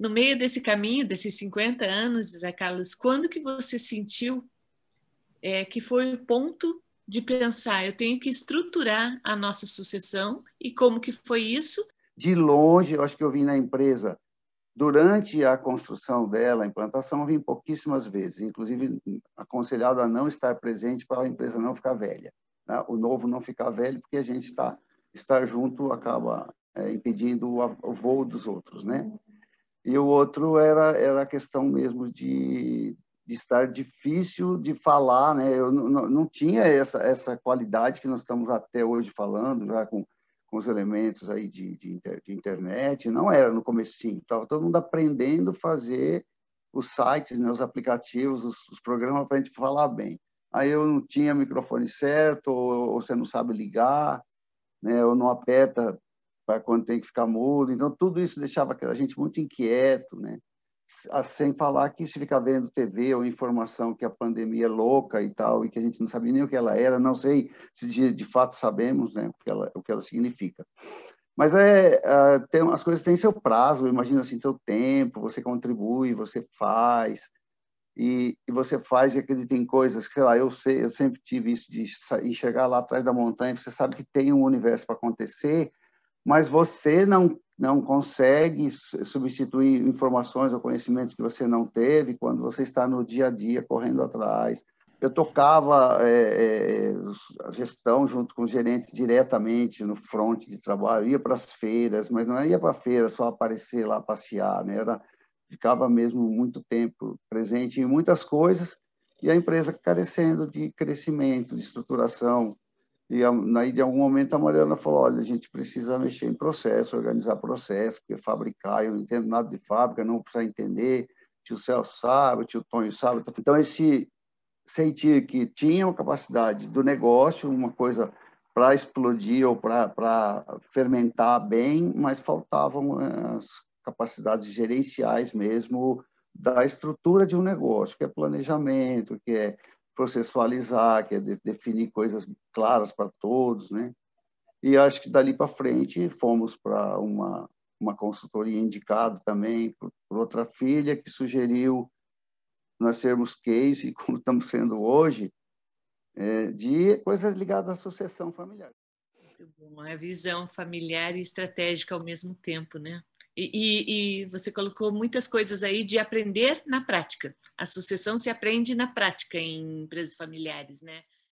no meio desse caminho, desses 50 anos, Zé Carlos, quando que você sentiu é, que foi o ponto de pensar, eu tenho que estruturar a nossa sucessão e como que foi isso? De longe, eu acho que eu vim na empresa durante a construção dela, a implantação, eu vim pouquíssimas vezes, inclusive aconselhado a não estar presente para a empresa não ficar velha, né? o novo não ficar velho, porque a gente está estar junto acaba é, impedindo o, voo dos outros, né? E o outro era era a questão mesmo de, de estar difícil de falar, né? Eu não, tinha essa essa qualidade que nós estamos até hoje falando, já com com os elementos aí de, de, inter, de internet, não era no comecinho, estava todo mundo aprendendo a fazer os sites, né, os aplicativos, os, os programas para a gente falar bem. Aí eu não tinha microfone certo, ou, ou você não sabe ligar, né, ou não aperta para quando tem que ficar mudo. Então, tudo isso deixava a gente muito inquieto, né? Sem falar que se ficar vendo TV ou informação que a pandemia é louca e tal, e que a gente não sabia nem o que ela era, não sei se de, fato sabemos né, o, que ela, o que ela significa. Mas é, é, tem, as coisas têm seu prazo, imagina assim, seu tempo, você contribui, você faz, e, e, você faz e acredita em coisas que, sei lá, eu sei, eu sempre tive isso de chegar lá atrás da montanha, você sabe que tem um universo para acontecer, mas você não não consegue substituir informações ou conhecimentos que você não teve quando você está no dia a dia correndo atrás. Eu tocava é, é, a gestão junto com os gerentes diretamente no front de trabalho, ia para as feiras, mas não ia para a feira só aparecer lá passear, né? Era, ficava mesmo muito tempo presente em muitas coisas e a empresa carecendo de crescimento, de estruturação, e aí, de algum momento, a Mariana falou: olha, a gente precisa mexer em processo, organizar processo, porque fabricar, eu não entendo nada de fábrica, não precisa entender. Tio Celso sabe, tio Tonho sabe. Então, esse sentir que tinha uma capacidade do negócio, uma coisa para explodir ou para fermentar bem, mas faltavam eh, as capacidades gerenciais mesmo da estrutura de um negócio, que é planejamento, que é processualizar, que é de, definir coisas claras para todos, né? E acho que dali para frente fomos para uma uma consultoria indicada também por, por, outra filha que sugeriu nós sermos case, como estamos sendo hoje, é, de coisas ligadas à sucessão familiar. Muito bom, a visão familiar e estratégica ao mesmo tempo, né? E, e, você colocou muitas coisas aí de aprender na prática. A sucessão se aprende na prática em empresas familiares, né?